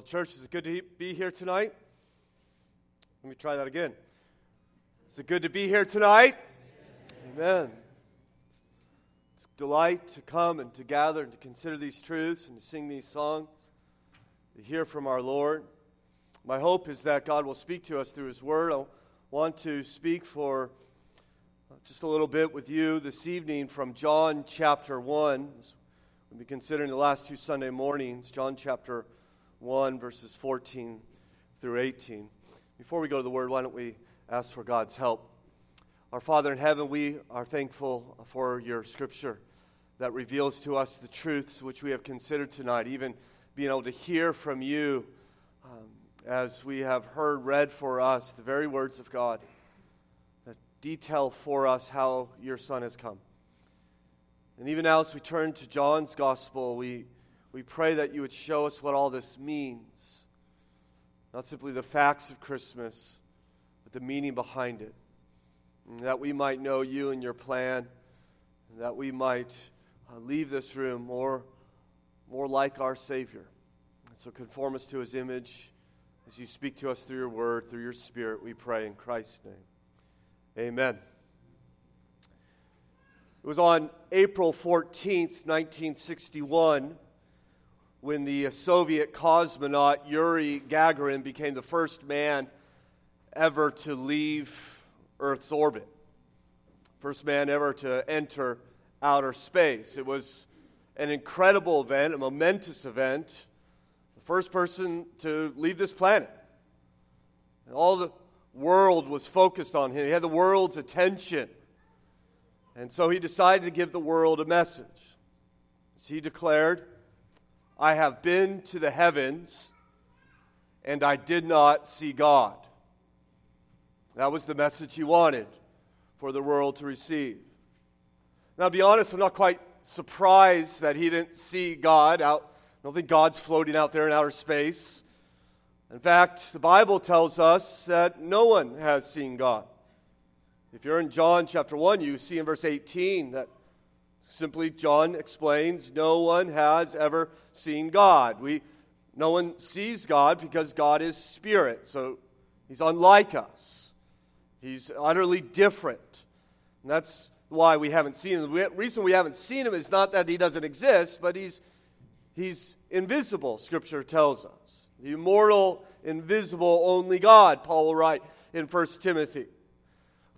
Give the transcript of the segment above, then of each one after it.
Well, church, is it good to be here tonight? Let me try that again. Is it good to be here tonight? Amen. Amen. It's a delight to come and to gather and to consider these truths and to sing these songs, to hear from our Lord. My hope is that God will speak to us through His Word. I want to speak for just a little bit with you this evening from John chapter 1. We'll be considering the last two Sunday mornings, John chapter 1, verses 14 through 18. Before we go to the Word, why don't we ask for God's help? Our Father in heaven, we are thankful for your scripture that reveals to us the truths which we have considered tonight, even being able to hear from you um, as we have heard read for us the very words of God that detail for us how your Son has come. And even now, as we turn to John's gospel, we we pray that you would show us what all this means. Not simply the facts of Christmas, but the meaning behind it. And that we might know you and your plan, and that we might uh, leave this room more, more like our Savior. And so conform us to his image as you speak to us through your word, through your spirit, we pray in Christ's name. Amen. It was on April 14th, 1961 when the Soviet cosmonaut Yuri Gagarin became the first man ever to leave Earth's orbit, first man ever to enter outer space. It was an incredible event, a momentous event, the first person to leave this planet. And all the world was focused on him, he had the world's attention. And so he decided to give the world a message. As he declared, I have been to the heavens and I did not see God. That was the message he wanted for the world to receive. Now, to be honest, I'm not quite surprised that he didn't see God out. I don't think God's floating out there in outer space. In fact, the Bible tells us that no one has seen God. If you're in John chapter 1, you see in verse 18 that Simply, John explains no one has ever seen God. We, no one sees God because God is spirit, so he's unlike us. He's utterly different. And that's why we haven't seen him. The reason we haven't seen him is not that he doesn't exist, but he's, he's invisible, Scripture tells us. The immortal, invisible, only God, Paul will write in 1 Timothy.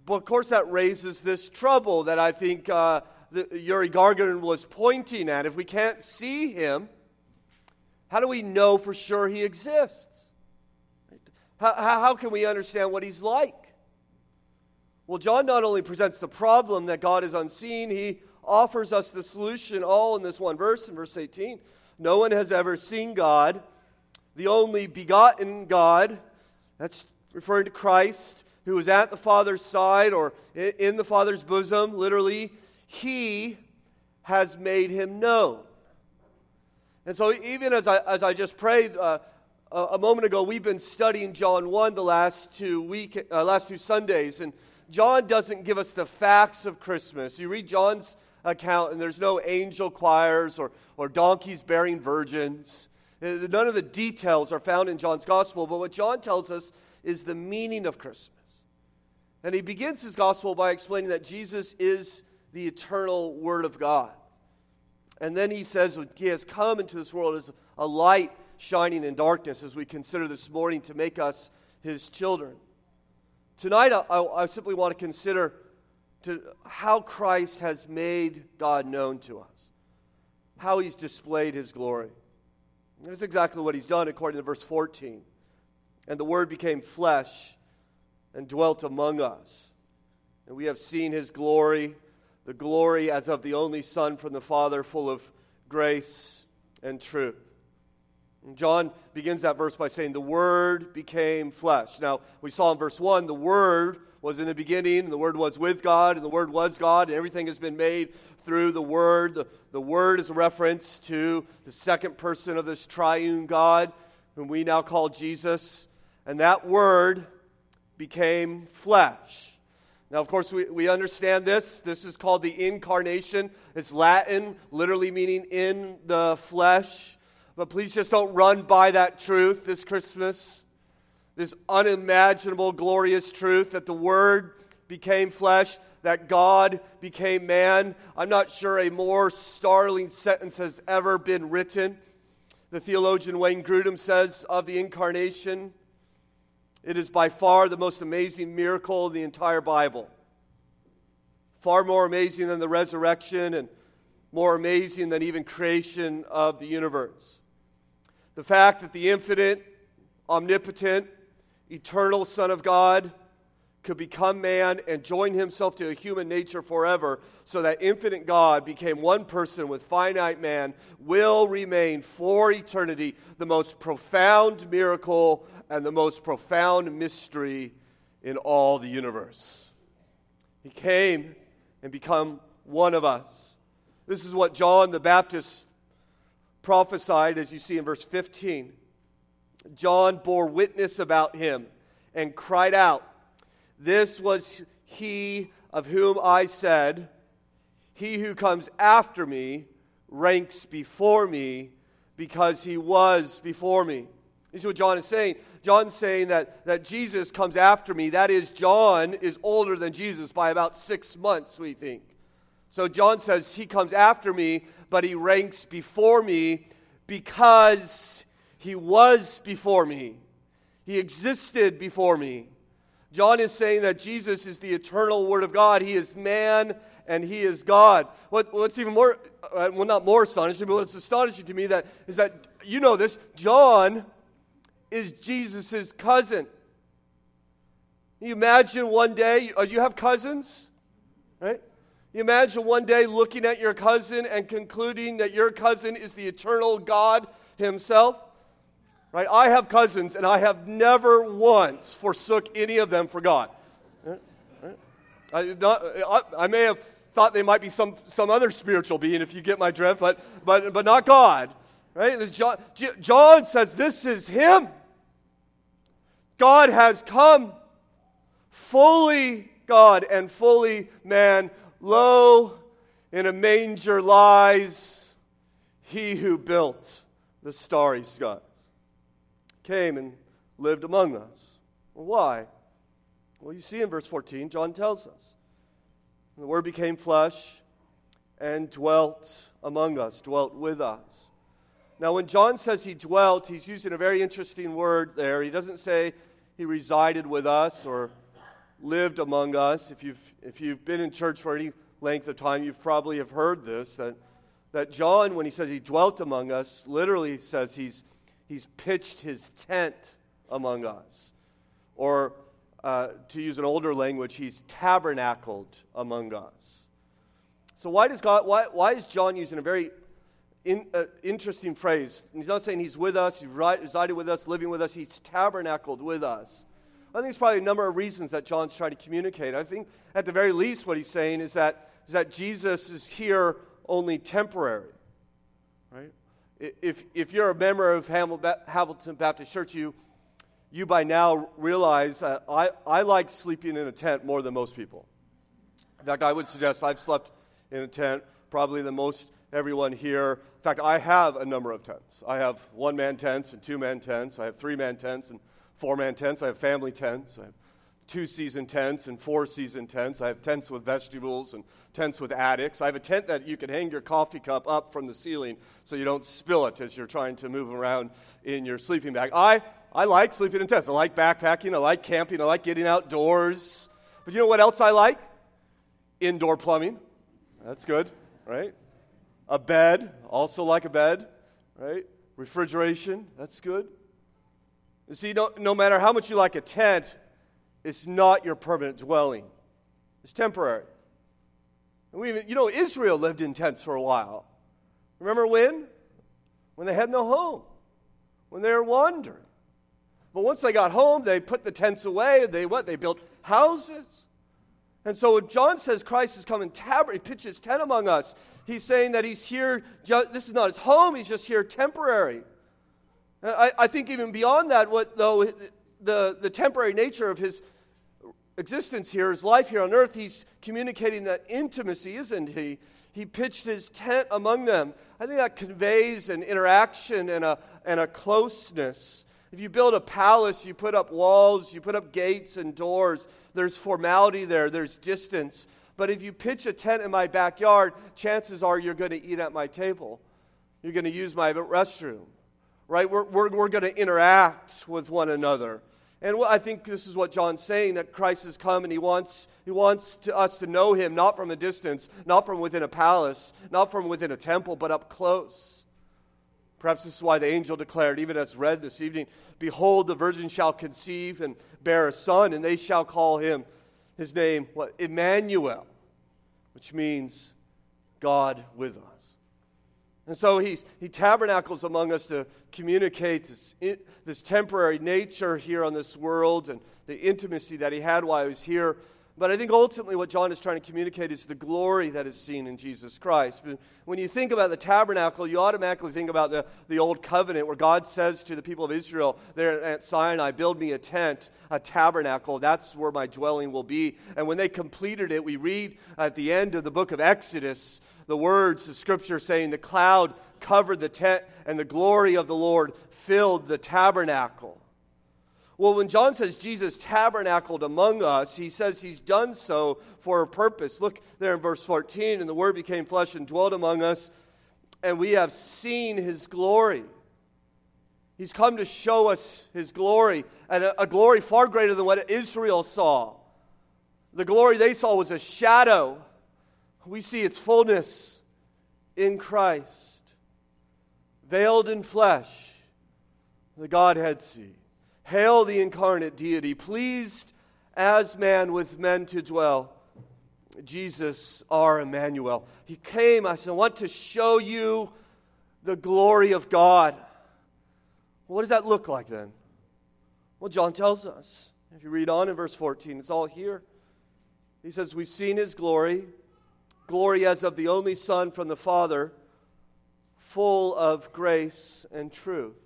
But of course, that raises this trouble that I think uh, Yuri Gagarin was pointing at, if we can't see him, how do we know for sure he exists? How, how can we understand what he's like? Well, John not only presents the problem that God is unseen, he offers us the solution all in this one verse, in verse 18. No one has ever seen God, the only begotten God, that's referring to Christ, who is at the Father's side or in the Father's bosom, literally he has made him known. And so, even as I, as I just prayed uh, a, moment ago, we've been studying John 1 the last two, week, uh, last two Sundays. And John doesn't give us the facts of Christmas. You read John's account, and there's no angel choirs or, or donkeys bearing virgins. Uh, none of the details are found in John's gospel. But what John tells us is the meaning of Christmas. And he begins his gospel by explaining that Jesus is the eternal Word of God. And then he says he has come into this world as a light shining in darkness, as we consider this morning to make us his children. Tonight, I, I simply want to consider to how Christ has made God known to us, how he's displayed his glory. That's exactly what he's done according to verse 14. And the Word became flesh and dwelt among us. And we have seen his glory the glory as of the only Son from the Father, full of grace and truth. John begins that verse by saying, The Word became flesh. Now, we saw in verse 1, the Word was in the beginning, and the Word was with God, and the Word was God, and everything has been made through the Word. The, the Word is a reference to the second person of this triune God, whom we now call Jesus. And that Word became flesh. Now, of course, we, we understand this. This is called the incarnation. It's Latin, literally meaning in the flesh. But please just don't run by that truth this Christmas. This unimaginable, glorious truth that the Word became flesh, that God became man. I'm not sure a more startling sentence has ever been written. The theologian Wayne Grudem says of the incarnation, it is by far the most amazing miracle in the entire Bible. Far more amazing than the resurrection and more amazing than even creation of the universe. The fact that the infinite, omnipotent, eternal Son of God could become man and join himself to a human nature forever, so that infinite God became one person with finite man, will remain for eternity the most profound miracle and the most profound mystery in all the universe. He came and become one of us. This is what John the Baptist prophesied, as you see in verse 15. John bore witness about him and cried out, this was he of whom I said, He who comes after me ranks before me because he was before me. You see what John is saying? John's saying that, that Jesus comes after me. That is, John is older than Jesus by about six months, we think. So John says he comes after me, but he ranks before me because he was before me. He existed before me. John is saying that Jesus is the eternal Word of God. He is man and He is God. What, what's even more, uh, well, not more astonishing, but what's astonishing to me that is that you know this. John is Jesus' cousin. Can you imagine one day, uh, you have cousins, right? You imagine one day looking at your cousin and concluding that your cousin is the eternal God Himself. Right? I have cousins, and I have never once forsook any of them for God. I, not, I, I, may have thought they might be some, some other spiritual being, if you get my drift, but, but, but not God. Right? John, John says this is Him. God has come, fully God and fully man. Lo, in a manger lies He who built the starry sky came and lived among us. Why? Well, you see in verse 14, John tells us. The Word became flesh and dwelt among us, dwelt with us. Now, when John says he dwelt, he's using a very interesting word there. He doesn't say he resided with us or lived among us. If you've, if you've been in church for any length of time, you probably have heard this that, that John, when he says he dwelt among us, literally says he's he's pitched his tent among us. Or uh, to use an older language, he's tabernacled among us. So why does God? Why, why is John using a very in, uh, interesting phrase? He's not saying he's with us, he's resided with us, living with us. He's tabernacled with us. I think there's probably a number of reasons that John's trying to communicate. I think at the very least, what he's saying is that is that Jesus is here only temporary, right? If, if you're a member of Hamilton Baptist Church, you, you by now realize I, I like sleeping in a tent more than most people. In fact, I would suggest I've slept in a tent probably the most everyone here. In fact, I have a number of tents. I have one man tents and two man tents. I have three man tents and four man tents. I have family tents. I have two season tents and four season tents. I have tents with vestibules and tents with attics. I have a tent that you can hang your coffee cup up from the ceiling so you don't spill it as you're trying to move around in your sleeping bag. I, I like sleeping in tents. I like backpacking. I like camping. I like getting outdoors. But you know what else I like? Indoor plumbing. That's good, right? A bed, also like a bed, right? Refrigeration, that's good. You see, no, no matter how much you like a tent, it's not your permanent dwelling, it's temporary. And we even, you know, Israel lived in tents for a while. Remember when? When they had no home, when they were wandering. But once they got home, they put the tents away. They what? They built houses. And so when John says Christ has come in tab- he pitches tent among us, he's saying that he's here, this is not his home, he's just here temporary. I, I think even beyond that, what though the, the temporary nature of his existence here, his life here on earth, he's communicating that intimacy, isn't he? he pitched his tent among them. I think that conveys an interaction and a, and a closeness. If you build a palace, you put up walls, you put up gates and doors. There's formality there, there's distance. But if you pitch a tent in my backyard, chances are you're going to eat at my table. You're going to use my restroom, right? We're, we're, we're going to interact with one another. And I think this is what John's saying that Christ has come and he wants, he wants to, us to know him not from a distance, not from within a palace, not from within a temple, but up close. Perhaps this is why the angel declared, even as read this evening Behold, the virgin shall conceive and bear a son, and they shall call him, his name, what? Emmanuel, which means God with us. And so he's, he tabernacles among us to communicate this, this temporary nature here on this world and the intimacy that he had while he was here. But I think ultimately what John is trying to communicate is the glory that is seen in Jesus Christ. When you think about the tabernacle, you automatically think about the, the old covenant where God says to the people of Israel there at Sinai, Build me a tent, a tabernacle. That's where my dwelling will be. And when they completed it, we read at the end of the book of Exodus the words of Scripture saying, The cloud covered the tent, and the glory of the Lord filled the tabernacle. Well, when John says Jesus tabernacled among us, he says he's done so for a purpose. Look there in verse 14, and the Word became flesh and dwelt among us, and we have seen his glory. He's come to show us his glory, and a, a glory far greater than what Israel saw. The glory they saw was a shadow we see its fullness in Christ, veiled in flesh, the Godhead see. Hail the incarnate deity, pleased as man with men to dwell. Jesus, our Emmanuel. He came, I said, I want to show you the glory of God. What does that look like then? Well, John tells us. If you read on in verse 14, it's all here. He says, We've seen his glory glory as of the only Son from the Father, full of grace and truth.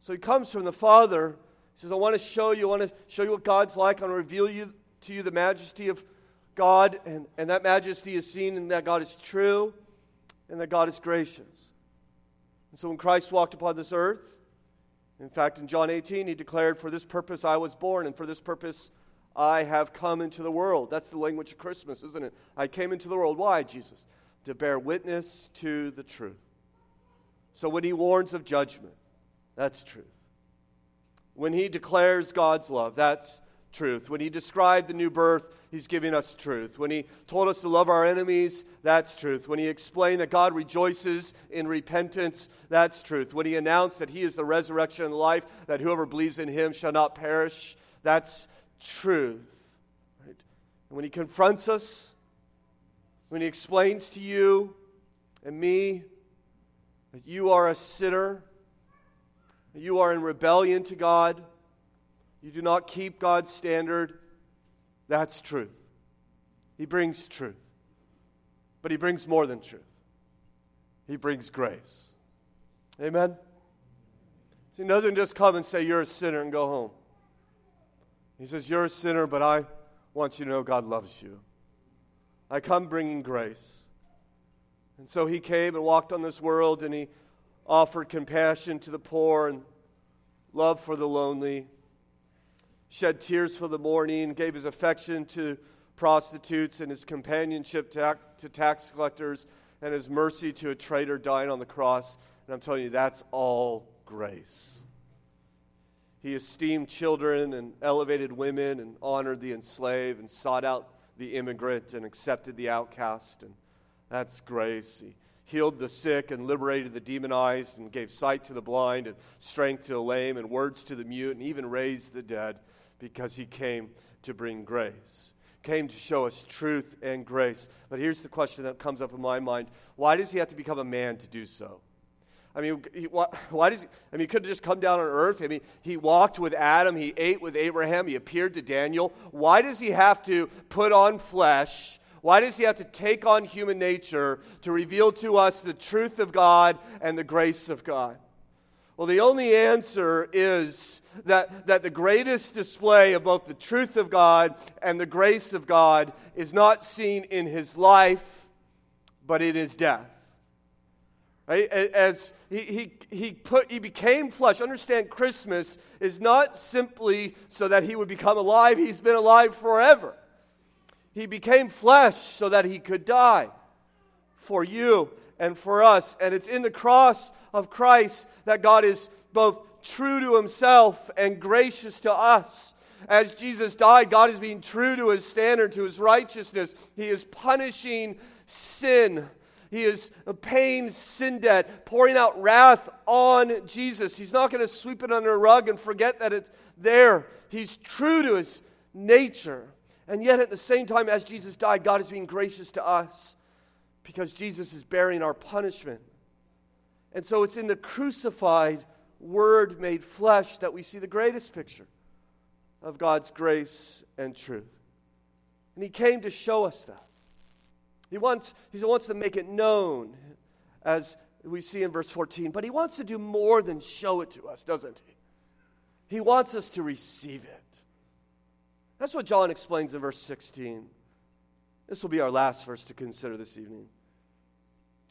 So he comes from the Father. He says, I want to show you, I want to show you what God's like. I want to reveal you, to you the majesty of God, and, and that majesty is seen in that God is true and that God is gracious. And so when Christ walked upon this earth, in fact, in John 18, he declared, For this purpose I was born, and for this purpose I have come into the world. That's the language of Christmas, isn't it? I came into the world. Why, Jesus? To bear witness to the truth. So when he warns of judgment, that's truth. When he declares God's love, that's truth. When he described the new birth, he's giving us truth. When he told us to love our enemies, that's truth. When he explained that God rejoices in repentance, that's truth. When he announced that he is the resurrection and life, that whoever believes in him shall not perish, that's truth. Right? And when he confronts us, when he explains to you and me that you are a sinner, you are in rebellion to God, you do not keep God's standard, that's truth. He brings truth. But he brings more than truth, he brings grace. Amen? See, doesn't just come and say, You're a sinner and go home. He says, You're a sinner, but I want you to know God loves you. I come bringing grace. And so he came and walked on this world and he offered compassion to the poor and love for the lonely, shed tears for the mourning, gave his affection to prostitutes and his companionship to, tax collectors and his mercy to a traitor dying on the cross. And I'm telling you, that's all grace. He esteemed children and elevated women and honored the enslaved and sought out the immigrant and accepted the outcast. And that's grace. He healed the sick and liberated the demonized and gave sight to the blind and strength to the lame and words to the mute and even raised the dead because he came to bring grace. Came to show us truth and grace. But here's the question that comes up in my mind why does he have to become a man to do so? I mean, he, why, why, does he, I mean, he could have just come down on earth. I mean, he walked with Adam, he ate with Abraham, he appeared to Daniel. Why does he have to put on flesh? Why does he have to take on human nature to reveal to us the truth of God and the grace of God? Well, the only answer is that, that the greatest display of both the truth of God and the grace of God is not seen in his life, but in his death. Right? As he, he, he, put, he became flesh. Understand, Christmas is not simply so that he would become alive, he's been alive forever. He became flesh so that he could die for you and for us. And it's in the cross of Christ that God is both true to himself and gracious to us. As Jesus died, God is being true to his standard, to his righteousness. He is punishing sin. He is paying sin debt, pouring out wrath on Jesus. He's not going to sweep it under a rug and forget that it's there. He's true to his nature. And yet, at the same time, as Jesus died, God is being gracious to us because Jesus is bearing our punishment. And so it's in the crucified Word made flesh that we see the greatest picture of God's grace and truth. And He came to show us that. He wants, he wants to make it known, as we see in verse 14, but He wants to do more than show it to us, doesn't He? He wants us to receive it. That's what John explains in verse 16. This will be our last verse to consider this evening.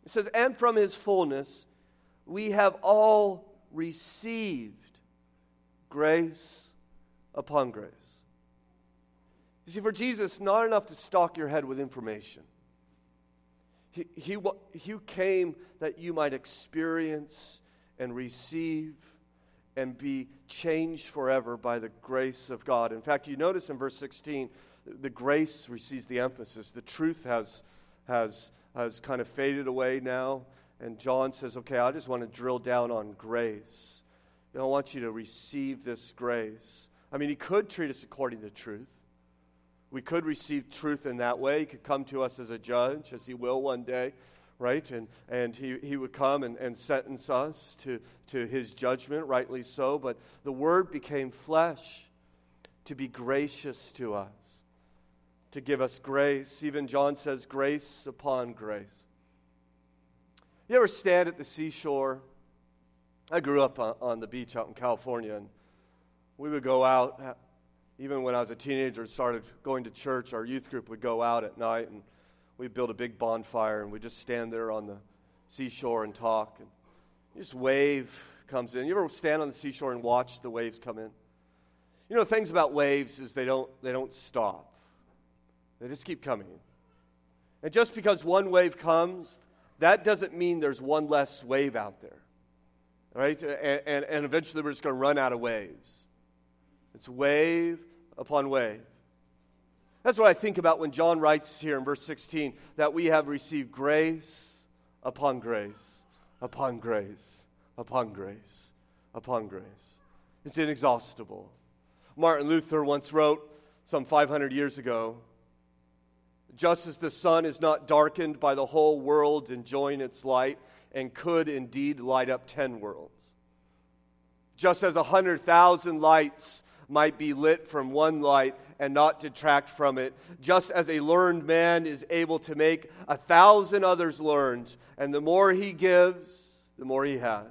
It says, And from his fullness we have all received grace upon grace. You see, for Jesus, not enough to stock your head with information. He, he, he came that you might experience and receive and be changed forever by the grace of God. In fact, you notice in verse 16, the grace receives the emphasis. The truth has, has, has kind of faded away now. And John says, okay, I just want to drill down on grace. I want you to receive this grace. I mean, he could treat us according to truth. We could receive truth in that way. He could come to us as a judge, as he will one day right? And, and he, he would come and, and sentence us to, to his judgment, rightly so. But the Word became flesh to be gracious to us, to give us grace. Even John says, grace upon grace. You ever stand at the seashore? I grew up on, on the beach out in California, and we would go out. Even when I was a teenager and started going to church, our youth group would go out at night and we build a big bonfire and we just stand there on the seashore and talk. And just wave comes in. You ever stand on the seashore and watch the waves come in? You know, things about waves is they don't, they don't stop. They just keep coming. And just because one wave comes, that doesn't mean there's one less wave out there. Right? And, and, and eventually we're just going to run out of waves. It's wave upon wave. That's what I think about when John writes here in verse 16 that we have received grace upon grace, upon grace, upon grace, upon grace. It's inexhaustible. Martin Luther once wrote some 500 years ago just as the sun is not darkened by the whole world enjoying its light and could indeed light up 10 worlds, just as a 100,000 lights might be lit from one light and not detract from it, just as a learned man is able to make a thousand others learned. And the more he gives, the more he has.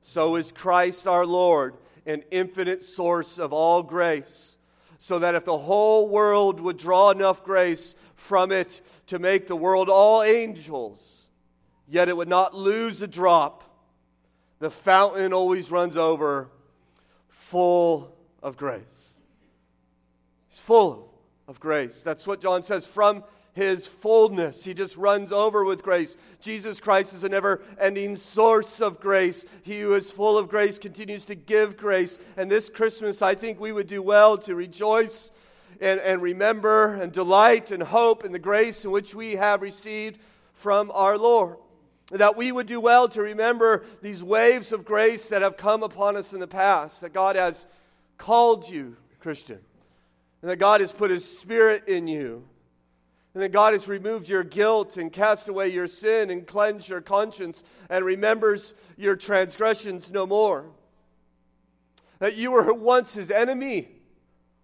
So is Christ our Lord, an infinite source of all grace, so that if the whole world would draw enough grace from it to make the world all angels, yet it would not lose a drop. The fountain always runs over full of grace. Full of grace. That's what John says from his fullness. He just runs over with grace. Jesus Christ is a never ending source of grace. He who is full of grace continues to give grace. And this Christmas, I think we would do well to rejoice and, and remember and delight and hope in the grace in which we have received from our Lord. That we would do well to remember these waves of grace that have come upon us in the past, that God has called you, Christian, and that God has put His Spirit in you, and that God has removed your guilt and cast away your sin and cleansed your conscience and remembers your transgressions no more. That you were once His enemy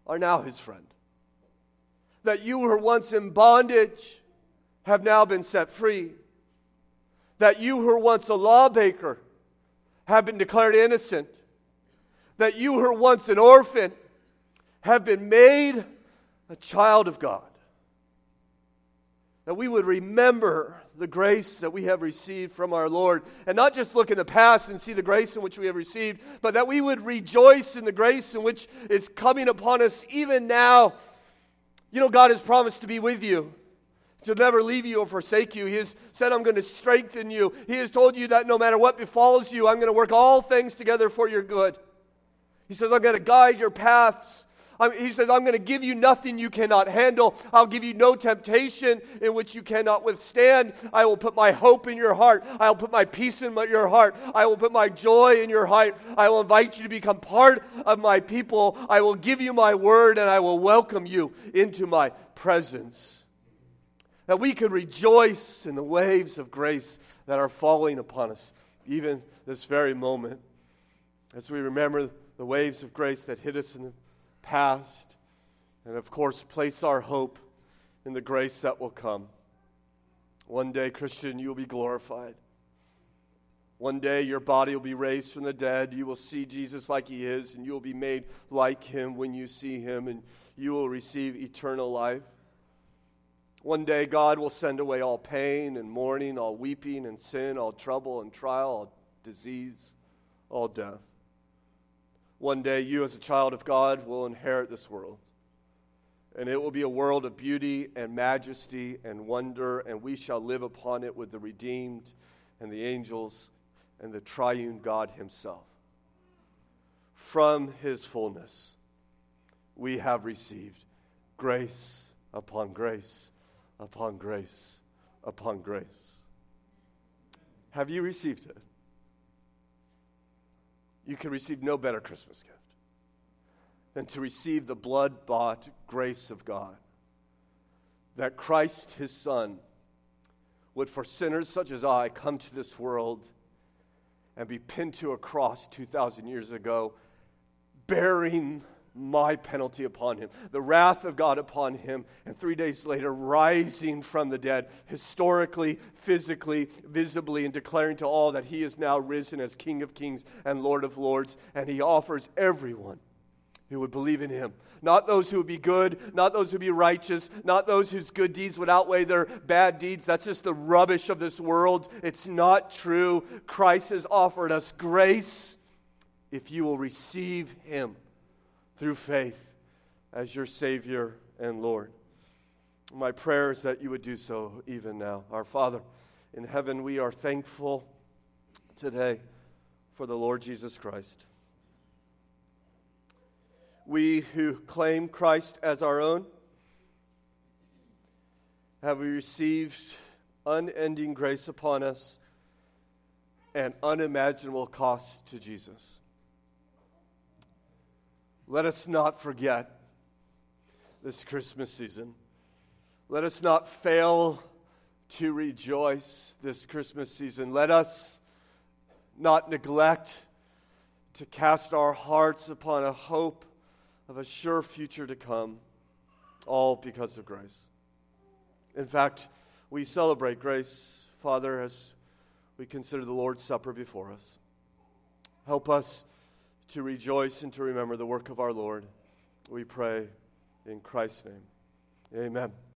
are now His friend. That you were once in bondage have now been set free. That you were once a lawbreaker have been declared innocent that you were once an orphan have been made a child of God. that we would remember the grace that we have received from our Lord, and not just look in the past and see the grace in which we have received, but that we would rejoice in the grace in which is coming upon us even now. You know, God has promised to be with you. To never leave you or forsake you. He has said, I'm going to strengthen you. He has told you that no matter what befalls you, I'm going to work all things together for your good. He says, I'm going to guide your paths. He says, I'm going to give you nothing you cannot handle. I'll give you no temptation in which you cannot withstand. I will put my hope in your heart. I will put my peace in my, your heart. I will put my joy in your heart. I will invite you to become part of my people. I will give you my word and I will welcome you into my presence. That we can rejoice in the waves of grace that are falling upon us, even this very moment, as we remember the waves of grace that hit us in the past, and of course, place our hope in the grace that will come. One day, Christian, you will be glorified. One day, your body will be raised from the dead. You will see Jesus like he is, and you will be made like him when you see him, and you will receive eternal life. One day, God will send away all pain and mourning, all weeping and sin, all trouble and trial, all disease, all death. One day, you as a child of God will inherit this world. And it will be a world of beauty and majesty and wonder, and we shall live upon it with the redeemed and the angels and the triune God Himself. From His fullness, we have received grace upon grace upon grace upon grace. Have you received it? You can receive no better Christmas gift than to receive the blood bought grace of God. That Christ, his Son, would for sinners such as I come to this world and be pinned to a cross 2,000 years ago, bearing my penalty upon him, the wrath of God upon him, and three days later, rising from the dead, historically, physically, visibly, and declaring to all that he is now risen as King of kings and Lord of lords, and he offers everyone who would believe in him. Not those who would be good, not those who would be righteous, not those whose good deeds would outweigh their bad deeds. That's just the rubbish of this world. It's not true. Christ has offered us grace if you will receive him through faith as your Savior and Lord. My prayer is that you would do so even now. Our Father in heaven, we are thankful today for the Lord Jesus Christ. We who claim Christ as our own have received unending grace upon us and unimaginable cost to Jesus. Let us not forget this Christmas season. Let us not fail to rejoice this Christmas season. Let us not neglect to cast our hearts upon a hope of a sure future to come, all because of grace. In fact, we celebrate grace, Father, as we consider the Lord's Supper before us. Help us to rejoice and to remember the work of our Lord. We pray in Christ's name. Amen.